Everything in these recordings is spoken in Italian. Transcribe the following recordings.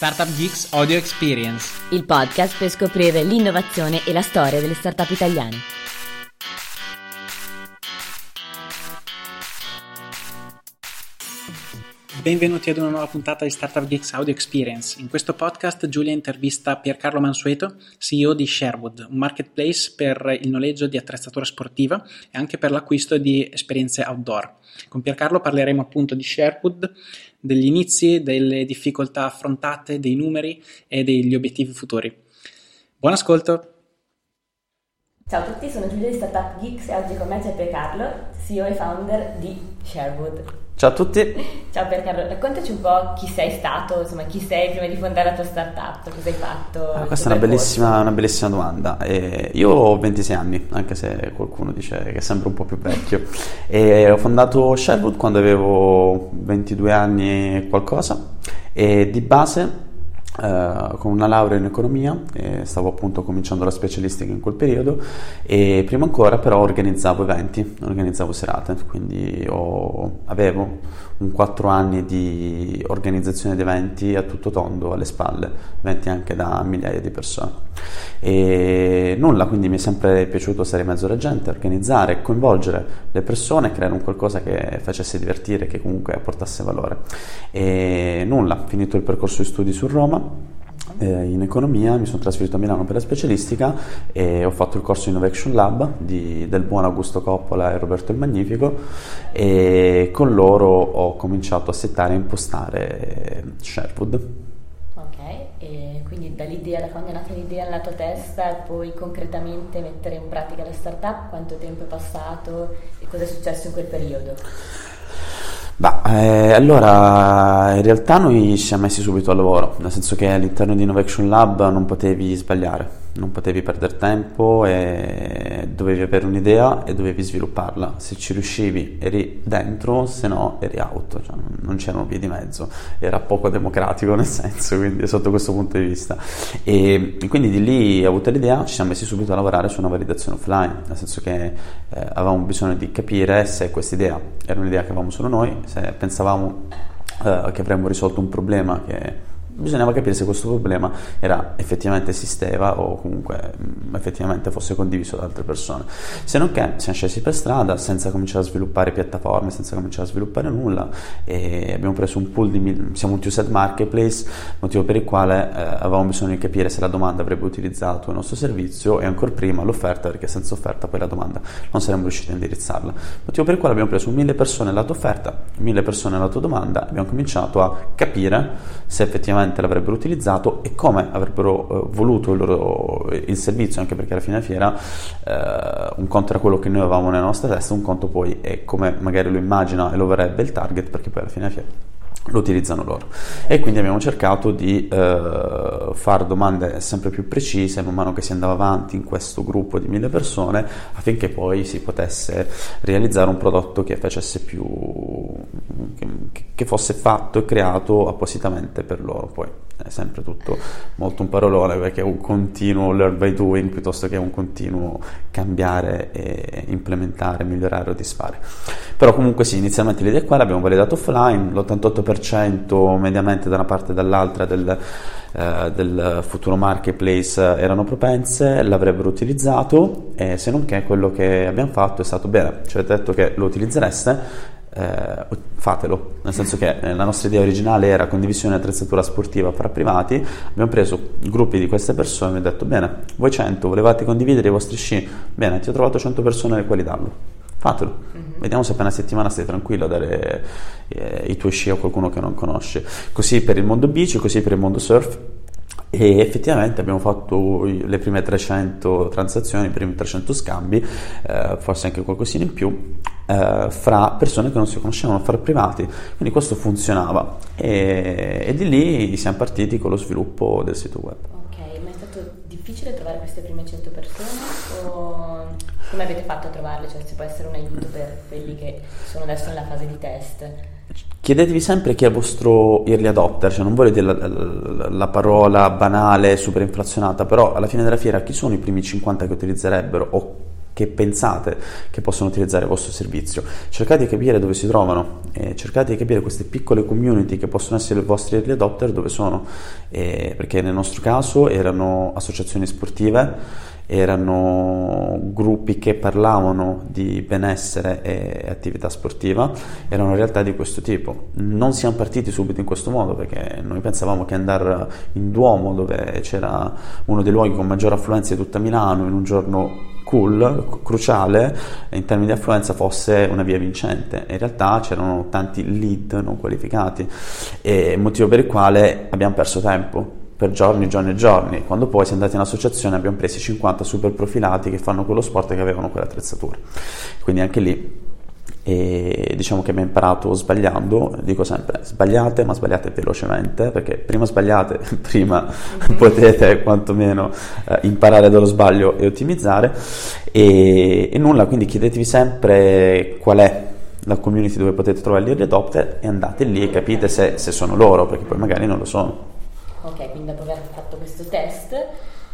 Startup Geeks Audio Experience, il podcast per scoprire l'innovazione e la storia delle startup italiane. Benvenuti ad una nuova puntata di Startup Geeks Audio Experience. In questo podcast Giulia intervista Piercarlo Mansueto, CEO di Sherwood, un marketplace per il noleggio di attrezzatura sportiva e anche per l'acquisto di esperienze outdoor. Con Piercarlo parleremo appunto di Sherwood, degli inizi, delle difficoltà affrontate, dei numeri e degli obiettivi futuri. Buon ascolto! Ciao a tutti, sono Giulia di Startup Geeks e oggi con me c'è Piercarlo, CEO e founder di Sherwood. Ciao a tutti. Ciao Piercarlo, raccontaci un po' chi sei stato, insomma chi sei prima di fondare la tua startup, cosa hai fatto? Ah, questa è una bellissima, una bellissima, domanda. Eh, io ho 26 anni, anche se qualcuno dice che sembra un po' più vecchio. E ho fondato Sherwood quando avevo 22 anni e qualcosa e di base Uh, con una laurea in economia, stavo appunto cominciando la specialistica in quel periodo e prima ancora però organizzavo eventi, organizzavo serate, quindi ho, avevo un 4 anni di organizzazione di eventi a tutto tondo alle spalle, eventi anche da migliaia di persone. E nulla, quindi mi è sempre piaciuto stare in mezzo alla gente, organizzare, coinvolgere le persone, creare un qualcosa che facesse divertire, che comunque portasse valore. E nulla, finito il percorso di studi su Roma, eh, in economia, mi sono trasferito a Milano per la specialistica e ho fatto il corso Innovation Lab di, del buon Augusto Coppola e Roberto il Magnifico e con loro ho cominciato a settare e impostare Sherwood. Ok, e quindi dall'idea, da quando è nata l'idea nella tua testa e poi concretamente mettere in pratica la startup, quanto tempo è passato e cosa è successo in quel periodo? Bah, eh, allora, in realtà noi ci siamo messi subito al lavoro, nel senso che all'interno di Innovation Lab non potevi sbagliare non potevi perdere tempo e dovevi avere un'idea e dovevi svilupparla. Se ci riuscivi eri dentro, se no eri out, cioè non c'erano vie di mezzo, era poco democratico nel senso, quindi sotto questo punto di vista. E quindi di lì ho avuto l'idea, ci siamo messi subito a lavorare su una validazione offline, nel senso che eh, avevamo bisogno di capire se questa idea era un'idea che avevamo solo noi, se pensavamo eh, che avremmo risolto un problema che bisognava capire se questo problema era effettivamente esisteva o comunque mh, effettivamente fosse condiviso da altre persone. Se non che siamo scesi per strada senza cominciare a sviluppare piattaforme, senza cominciare a sviluppare nulla e abbiamo preso un pool di siamo un two-set marketplace, motivo per il quale eh, avevamo bisogno di capire se la domanda avrebbe utilizzato il nostro servizio e ancora prima l'offerta, perché senza offerta poi la domanda non saremmo riusciti a indirizzarla. Motivo per il quale abbiamo preso mille persone tua offerta, mille persone tua domanda, abbiamo cominciato a capire se effettivamente effettivamente l'avrebbero utilizzato e come avrebbero eh, voluto il, loro, il, servizio, anche perché alla fine fiera eh, un conto era quello che noi avevamo nella nostra testa, un conto poi è come magari lo immagina e lo vorrebbe il target, perché poi alla fine fiera lo utilizzano loro. E quindi abbiamo cercato di eh, fare domande sempre più precise man mano che si andava avanti in questo gruppo di mille persone affinché poi si potesse realizzare un prodotto che facesse più che, che fosse fatto e creato appositamente per loro poi è sempre tutto molto un parolone perché è un continuo learn by doing piuttosto che un continuo cambiare e implementare, migliorare o disfare. Però comunque sì, inizialmente l'idea è quella, abbiamo validato offline, l'88% mediamente da una parte e dall'altra del, eh, del futuro marketplace erano propense, l'avrebbero utilizzato e se non che quello che abbiamo fatto è stato bene, ci avete detto che lo utilizzereste eh, fatelo, nel senso che eh, la nostra idea originale era condivisione di attrezzatura sportiva fra privati, abbiamo preso gruppi di queste persone e abbiamo detto bene, voi 100 volevate condividere i vostri sci, bene, ti ho trovato 100 persone alle quali darlo, fatelo, mm-hmm. vediamo se per una settimana stai tranquillo a dare eh, i tuoi sci a qualcuno che non conosce, così per il mondo bici, così per il mondo surf e effettivamente abbiamo fatto le prime 300 transazioni, i primi 300 scambi, eh, forse anche qualcosina in più, eh, fra persone che non si conoscevano, fra privati, quindi questo funzionava e, e, di lì siamo partiti con lo sviluppo del sito web. Ok, ma è stato difficile trovare queste prime 100 persone o come avete fatto a trovarle? Cioè se può essere un aiuto per quelli che sono adesso nella fase di test? Chiedetevi sempre chi è il vostro early adopter, cioè non voglio dire la, la, la, parola banale, super inflazionata, però alla fine della fiera chi sono i primi 50 che utilizzerebbero o che pensate che possono utilizzare il vostro servizio. Cercate di capire dove si trovano, eh, cercate di capire queste piccole community che possono essere i vostri early adopter dove sono, eh, perché nel nostro caso erano associazioni sportive erano gruppi che parlavano di benessere e attività sportiva, erano realtà di questo tipo. Non siamo partiti subito in questo modo perché noi pensavamo che andare in Duomo, dove c'era uno dei luoghi con maggiore affluenza di tutta Milano, in un giorno cool, cruciale in termini di affluenza fosse una via vincente. In realtà c'erano tanti lead non qualificati e motivo per il quale abbiamo perso tempo per giorni, giorni e giorni. Quando poi siamo andati in associazione abbiamo preso 50 super profilati che fanno quello sport e che avevano quell'attrezzatura. Quindi anche lì e diciamo che abbiamo imparato sbagliando, dico sempre sbagliate ma sbagliate velocemente perché prima sbagliate, prima mm-hmm. potete quantomeno eh, imparare dallo sbaglio e ottimizzare e, e nulla, quindi chiedetevi sempre qual è la community dove potete trovare gli early adopter e andate lì e capite se, se sono loro perché poi magari non lo sono. Ok, quindi dopo aver fatto questo test,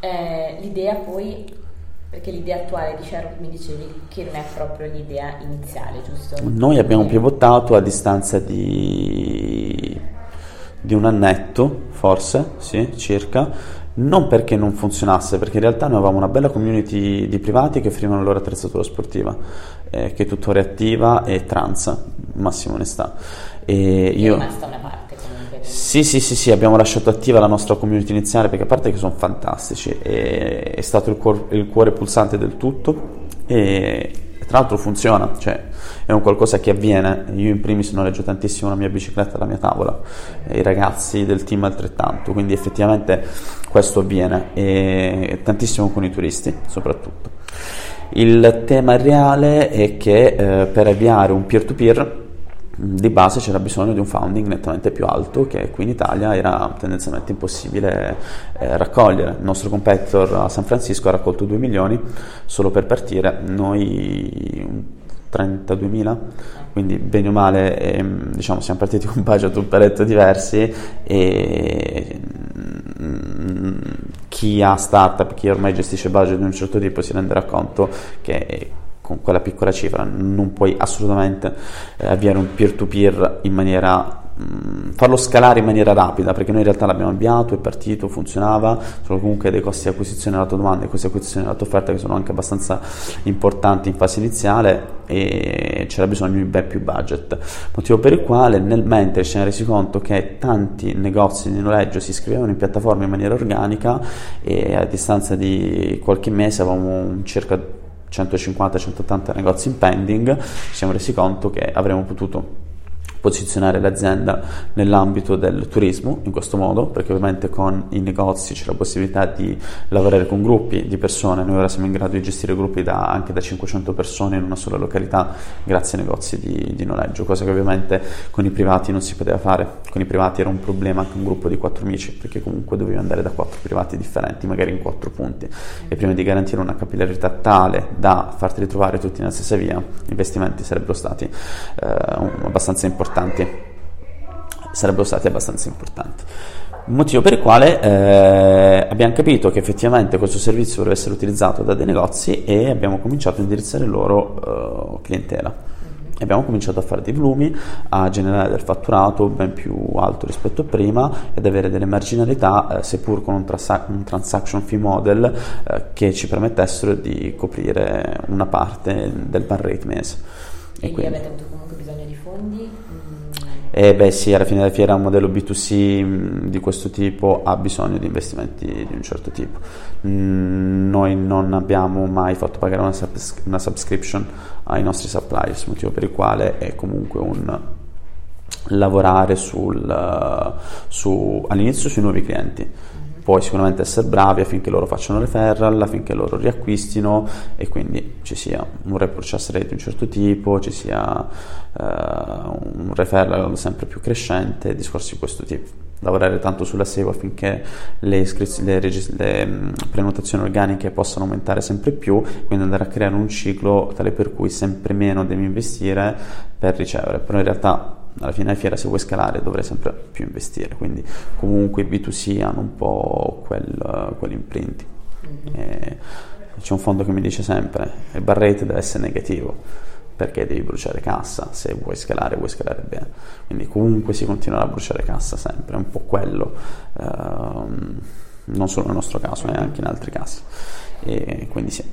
eh, l'idea poi, perché l'idea attuale di Sherlock mi dicevi che non è proprio l'idea iniziale, giusto? Noi abbiamo pivotato a distanza di, di un annetto, forse, sì, circa, non perché non funzionasse, perché in realtà noi avevamo una bella community di privati che offrivano la loro attrezzatura sportiva, eh, che è tuttora attiva e trans, massima onestà. E io... È rimasta una parte. Sì, sì, sì, sì, abbiamo lasciato attiva la nostra community iniziale perché a parte che sono fantastici, è, è stato il, cuor, il, cuore pulsante del tutto e tra l'altro funziona, cioè è un qualcosa che avviene. Io in primis noleggio tantissimo la mia bicicletta alla mia tavola, i ragazzi del team altrettanto, quindi effettivamente questo avviene e tantissimo con i turisti soprattutto. Il tema reale è che eh, per avviare un peer-to-peer di base c'era bisogno di un founding nettamente più alto che qui in Italia era tendenzialmente impossibile eh, raccogliere. Il nostro competitor a San Francisco ha raccolto 2 milioni solo per partire, noi 32.000, quindi bene o male eh, diciamo, siamo partiti con budget un paletto diversi e mm, chi ha startup, chi ormai gestisce budget di un certo tipo si renderà conto che con quella piccola cifra non puoi assolutamente eh, avviare un peer-to-peer in maniera mm, farlo scalare in maniera rapida perché noi in realtà l'abbiamo avviato, è partito, funzionava, sono comunque dei costi di acquisizione della tua domanda e costi di acquisizione della tua offerta che sono anche abbastanza importanti in fase iniziale e c'era bisogno di ben più budget, motivo per il quale nel mentre ci siamo resi conto che tanti negozi di noleggio si iscrivevano in piattaforma in maniera organica e a distanza di qualche mese avevamo circa 150-180 negozi in pending, ci siamo resi conto che avremmo potuto posizionare l'azienda nell'ambito del turismo in questo modo, perché ovviamente con i negozi c'è la possibilità di lavorare con gruppi di persone, noi ora siamo in grado di gestire gruppi da, anche da 500 persone in una sola località grazie ai negozi di, di, noleggio, cosa che ovviamente con i privati non si poteva fare, con i privati era un problema anche un gruppo di quattro amici, perché comunque dovevi andare da quattro privati differenti, magari in quattro punti, e prima di garantire una capillarità tale da farti ritrovare tutti nella stessa via, gli investimenti sarebbero stati eh, abbastanza importanti importanti, sarebbero stati abbastanza importanti. Motivo per il quale eh, abbiamo capito che effettivamente questo servizio doveva essere utilizzato da dei negozi e abbiamo cominciato a indirizzare il loro uh, clientela. Abbiamo cominciato a fare dei volumi, a generare del fatturato ben più alto rispetto a prima ed avere delle marginalità, eh, seppur con un, trasa- un, transaction fee model, eh, che ci permettessero di coprire una parte del ban rate mese. E, e quindi avete avuto comunque bisogno di fondi? E beh sì, alla fine della fiera un modello B2C mm, di questo tipo ha bisogno di investimenti di un certo tipo. Mm, noi non abbiamo mai fatto pagare una, subs- una subscription ai nostri suppliers, motivo per il quale è comunque un lavorare sul, su, all'inizio sui nuovi clienti poi sicuramente essere bravi affinché loro facciano referral, affinché loro riacquistino e quindi ci sia un repurchase rate di un certo tipo, ci sia uh, un referral sempre più crescente, discorsi di questo tipo. Lavorare tanto sulla SEO affinché le, iscriz- le, regis- le um, prenotazioni organiche possano aumentare sempre più, quindi andare a creare un ciclo tale per cui sempre meno devi investire per ricevere, però in realtà alla fine della fiera se vuoi scalare dovrai sempre più investire, quindi comunque i B2C hanno un po' quel, quell'imprinting. Mm-hmm. c'è un fondo che mi dice sempre il bar rate deve essere negativo perché devi bruciare cassa. Se vuoi scalare vuoi scalare bene. Quindi comunque si continuerà a bruciare cassa sempre. È un po' quello ehm, non solo nel nostro caso ma anche in altri casi. E quindi sì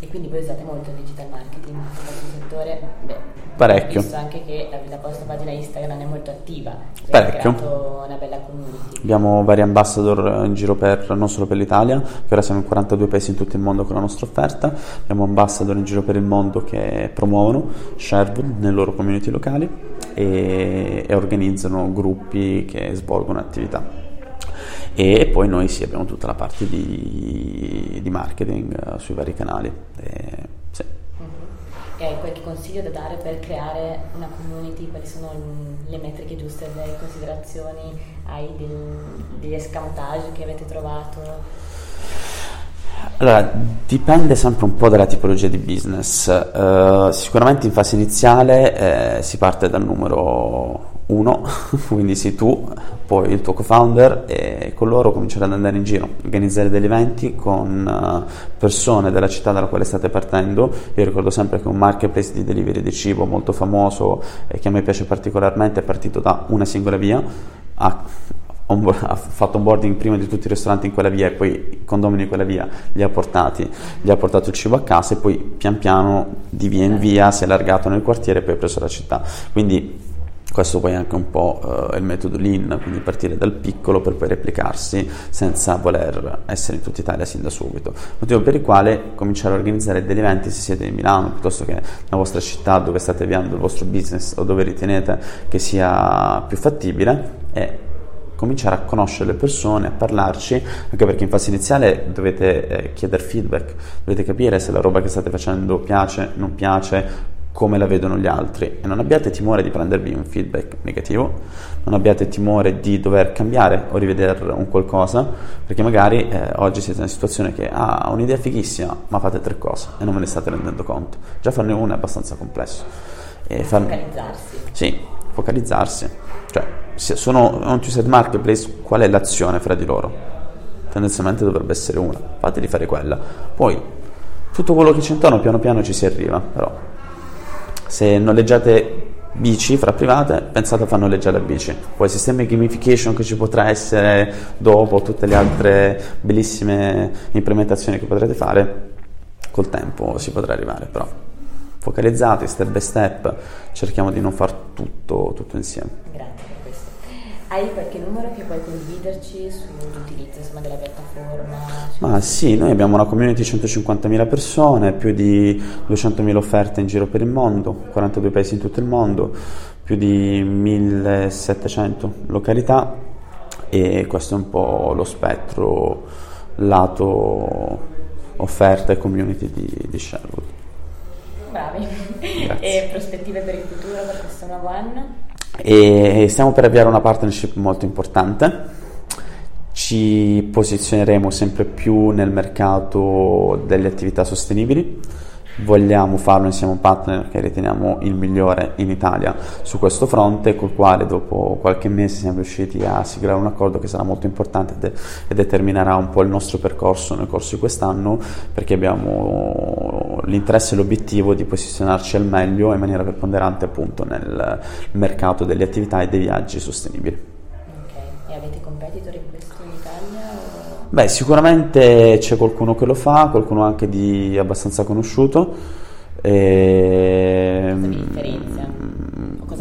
e quindi voi usate molto il digital marketing in questo settore? Beh, Parecchio. Ho visto anche che la, la vostra pagina Instagram è molto attiva, cioè Parecchio. una bella community. Abbiamo vari ambassador in giro per, non solo per l'Italia, che ora siamo in 42 paesi in tutto il mondo con la nostra offerta, abbiamo ambassador in giro per il mondo che promuovono Sherwood nelle loro community locali e, e organizzano gruppi che svolgono attività e poi noi sì abbiamo tutta la parte di, di marketing uh, sui vari canali. E, sì. uh-huh. E hai qualche consiglio da dare per creare una community? Quali sono le metriche giuste, le considerazioni? Hai del, degli escamotage che avete trovato? Allora, dipende sempre un po' dalla tipologia di business. Uh, sicuramente in fase iniziale eh, si parte dal numero uno, quindi sei tu, poi il tuo co-founder e con loro cominciare ad andare in giro, organizzare degli eventi con eh, persone della città dalla quale state partendo. Io ricordo sempre che un marketplace di delivery di cibo molto famoso e che a me piace particolarmente è partito da una singola via, ha, ha fatto onboarding prima di tutti i ristoranti in quella via e poi i condomini in quella via li ha portati, gli ha portato il cibo a casa e poi pian piano di via in via si è allargato nel quartiere e poi ha preso la città. Quindi questo poi è anche un po' uh, il metodo lean, quindi partire dal piccolo per poi replicarsi senza voler essere in tutta Italia sin da subito. Motivo per il quale cominciare a organizzare degli eventi se siete in Milano piuttosto che nella vostra città dove state avviando il vostro business o dove ritenete che sia più fattibile è cominciare a conoscere le persone, a parlarci, anche perché in fase iniziale dovete eh, chiedere feedback, dovete capire se la roba che state facendo piace, non piace, come la vedono gli altri e non abbiate timore di prendervi un feedback negativo, non abbiate timore di dover cambiare o rivedere un qualcosa, perché magari eh, oggi siete in una situazione che ha ah, un'idea fighissima, ma fate tre cose e non ve ne state rendendo conto. Già farne una è abbastanza complesso. E far... Focalizzarsi. Sì, focalizzarsi. Cioè, se sono un two-set marketplace, qual è l'azione fra di loro? Tendenzialmente dovrebbe essere una, fateli fare quella. Poi, tutto quello che c'è intorno piano piano ci si arriva, però se noleggiate bici fra private, pensate a far noleggiare la bici. Poi il sistema di gamification che ci potrà essere dopo, tutte le altre bellissime implementazioni che potrete fare, col tempo si potrà arrivare, però focalizzati, step by step, cerchiamo di non far tutto, tutto insieme. Hai qualche numero che puoi condividerci sull'utilizzo insomma, della piattaforma? Ma sì, noi abbiamo una community di 150.000 persone, più di 200.000 offerte in giro per il mondo, 42 paesi in tutto il mondo, più di 1.700 località e questo è un po' lo spettro lato offerta e community di, di Sherwood. Bravi. Grazie. E prospettive per il futuro per questo nuovo anno? E stiamo per avviare una partnership molto importante. Ci posizioneremo sempre più nel mercato delle attività sostenibili vogliamo farlo a un partner che riteniamo il migliore in Italia su questo fronte, col quale dopo qualche mese siamo riusciti a siglare un accordo che sarà molto importante de- e determinerà un po' il nostro percorso nel corso di quest'anno, perché abbiamo l'interesse e l'obiettivo di posizionarci al meglio in maniera preponderante appunto nel mercato delle attività e dei viaggi sostenibili. Ok, e avete competitor in questo in Italia? O... Beh, sicuramente c'è qualcuno che lo fa, qualcuno anche di abbastanza conosciuto. E... differenzia?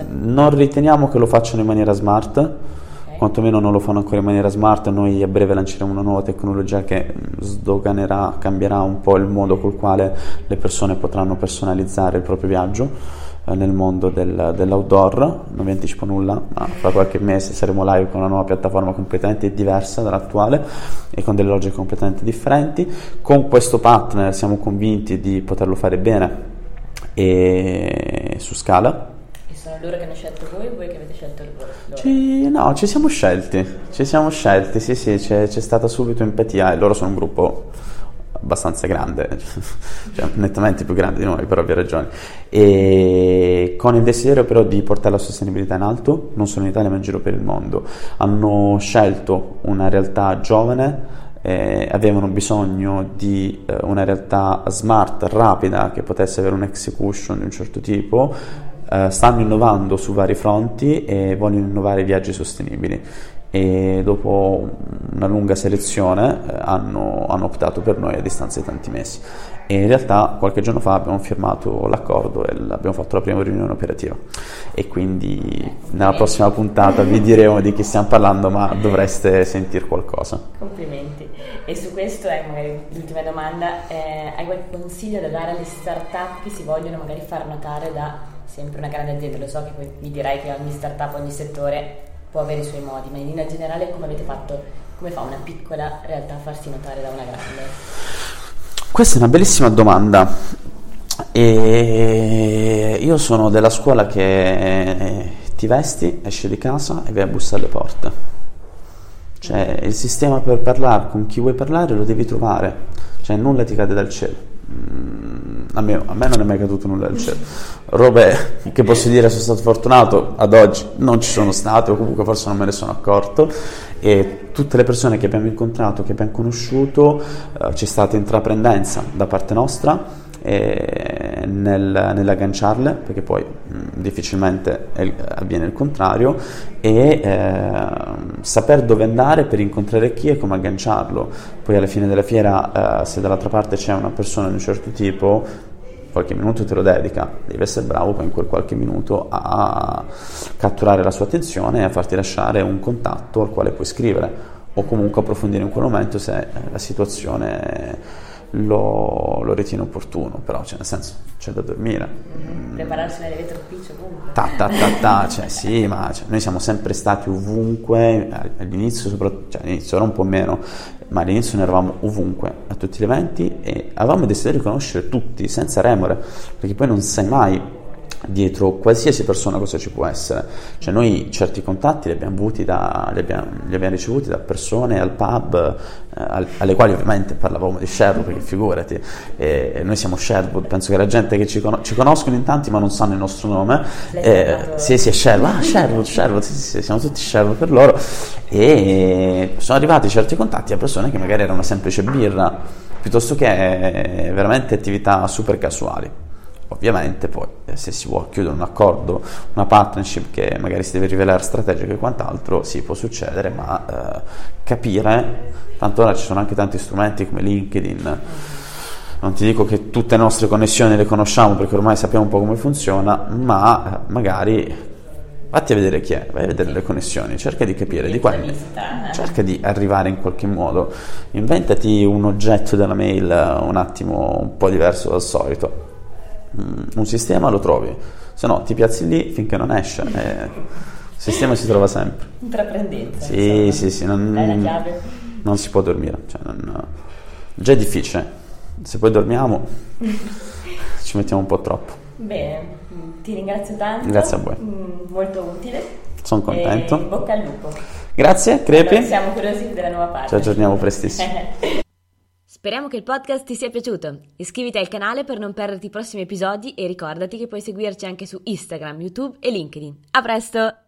Non riteniamo che lo facciano in maniera smart, okay. quantomeno non lo fanno ancora in maniera smart. Noi a breve lanceremo una nuova tecnologia che sdoganerà, cambierà un po' il modo col quale le persone potranno personalizzare il proprio viaggio nel mondo del, dell'outdoor, non vi anticipo nulla, ma fra qualche mese saremo live con una nuova piattaforma completamente diversa dall'attuale e con delle logiche completamente differenti. Con questo partner siamo convinti di poterlo fare bene e su scala. E sono loro che hanno scelto voi o voi che avete scelto loro? Ci, no, ci siamo scelti, ci siamo scelti, sì sì, c'è, c'è stata subito empatia e loro sono un gruppo abbastanza grande, cioè, nettamente più grande di noi per ovvie ragioni, e con il desiderio però di portare la sostenibilità in alto, non solo in Italia ma in giro per il mondo. Hanno scelto una realtà giovane eh, avevano bisogno di eh, una realtà smart, rapida, che potesse avere un'execution di un certo tipo, eh, stanno innovando su vari fronti e vogliono innovare i viaggi sostenibili e dopo una lunga selezione eh, hanno, hanno, optato per noi a distanza di tanti mesi. E in realtà qualche giorno fa abbiamo firmato l'accordo e abbiamo fatto la prima riunione operativa. E quindi nella prossima puntata vi diremo di chi stiamo parlando ma dovreste sentire qualcosa. Complimenti. E su questo è magari l'ultima domanda eh, hai qualche consiglio da dare alle start-up che si vogliono magari far notare da sempre una grande azienda? Lo so che poi mi dirai che ogni start-up ogni settore può avere i suoi modi, ma in linea generale come avete fatto, come fa una piccola realtà a farsi notare da una grande? Questa è una bellissima domanda e io sono della scuola che ti vesti, esci di casa e vai a bussare alle porte. Cioè il sistema per parlare con chi vuoi parlare lo devi trovare, cioè nulla ti cade dal cielo. Mm, a me, a me, non è mai caduto nulla del cielo. Robe che posso dire sono stato fortunato, ad oggi non ci sono state, o comunque forse non me ne sono accorto. E tutte le persone che abbiamo incontrato, che abbiamo conosciuto, eh, c'è stata intraprendenza da parte nostra eh, nel, nell'agganciarle, perché poi mh, difficilmente è, avviene il contrario, e eh, saper dove andare per incontrare chi e come agganciarlo. Poi alla fine della fiera, eh, se dall'altra parte c'è una persona di un certo tipo, qualche minuto te lo dedica, devi essere bravo poi in quel qualche minuto a catturare la sua attenzione e a farti lasciare un contatto al quale puoi scrivere o comunque approfondire in quel momento se la situazione lo, lo ritiene opportuno, però cioè, nel senso c'è da dormire. Mm-hmm. Prepararsi nell'elettroufficio ovunque. Ta, ta, ta, ta, cioè, sì, ma cioè, noi siamo sempre stati ovunque, all'inizio soprattutto, cioè, all'inizio era un po' meno, ma all'inizio noi eravamo ovunque, a tutti gli eventi e avevamo desiderio di conoscere tutti, senza remore, perché poi non sai mai dietro qualsiasi persona cosa ci può essere. Cioè noi certi contatti li abbiamo, avuti da, li abbiamo, li abbiamo ricevuti da persone al pub, eh, al, alle quali ovviamente parlavamo di Sherwood, perché figurati, eh, noi siamo Sherwood, penso che la gente che ci, con- ci, conoscono in tanti ma non sanno il nostro nome, eh, sì sì è Sherwood, ah Sherwood, Sherwood, sì, sì, siamo tutti Sherwood per loro e sono arrivati certi contatti a persone che magari era una semplice birra, piuttosto che veramente attività super casuali. Ovviamente poi eh, se si vuole chiudere un accordo, una partnership che magari si deve rivelare strategica e quant'altro, sì può succedere, ma eh, capire, tanto ora ci sono anche tanti strumenti come LinkedIn, non ti dico che tutte le nostre connessioni le conosciamo perché ormai sappiamo un po' come funziona, ma eh, magari vatti a vedere chi è, vai a vedere le connessioni, cerca di capire di quali, cerca di arrivare in qualche modo, inventati un oggetto della mail un attimo un po' diverso dal solito un sistema lo trovi, se no ti piazzi lì finché non esce. Il sistema si trova sempre. Intraprendenza. Sì, insomma. sì, sì, non, non, si può dormire. Cioè non, già è difficile. Se poi dormiamo ci mettiamo un po' troppo. Bene, ti ringrazio tanto. Grazie a voi. Mm, molto utile. Sono contento. E bocca al lupo. Grazie, Crepi. Allora, siamo curiosi della nuova parte. Ci aggiorniamo prestissimo. Speriamo che il podcast ti sia piaciuto. Iscriviti al canale per non perderti i prossimi episodi e ricordati che puoi seguirci anche su Instagram, YouTube e LinkedIn. A presto!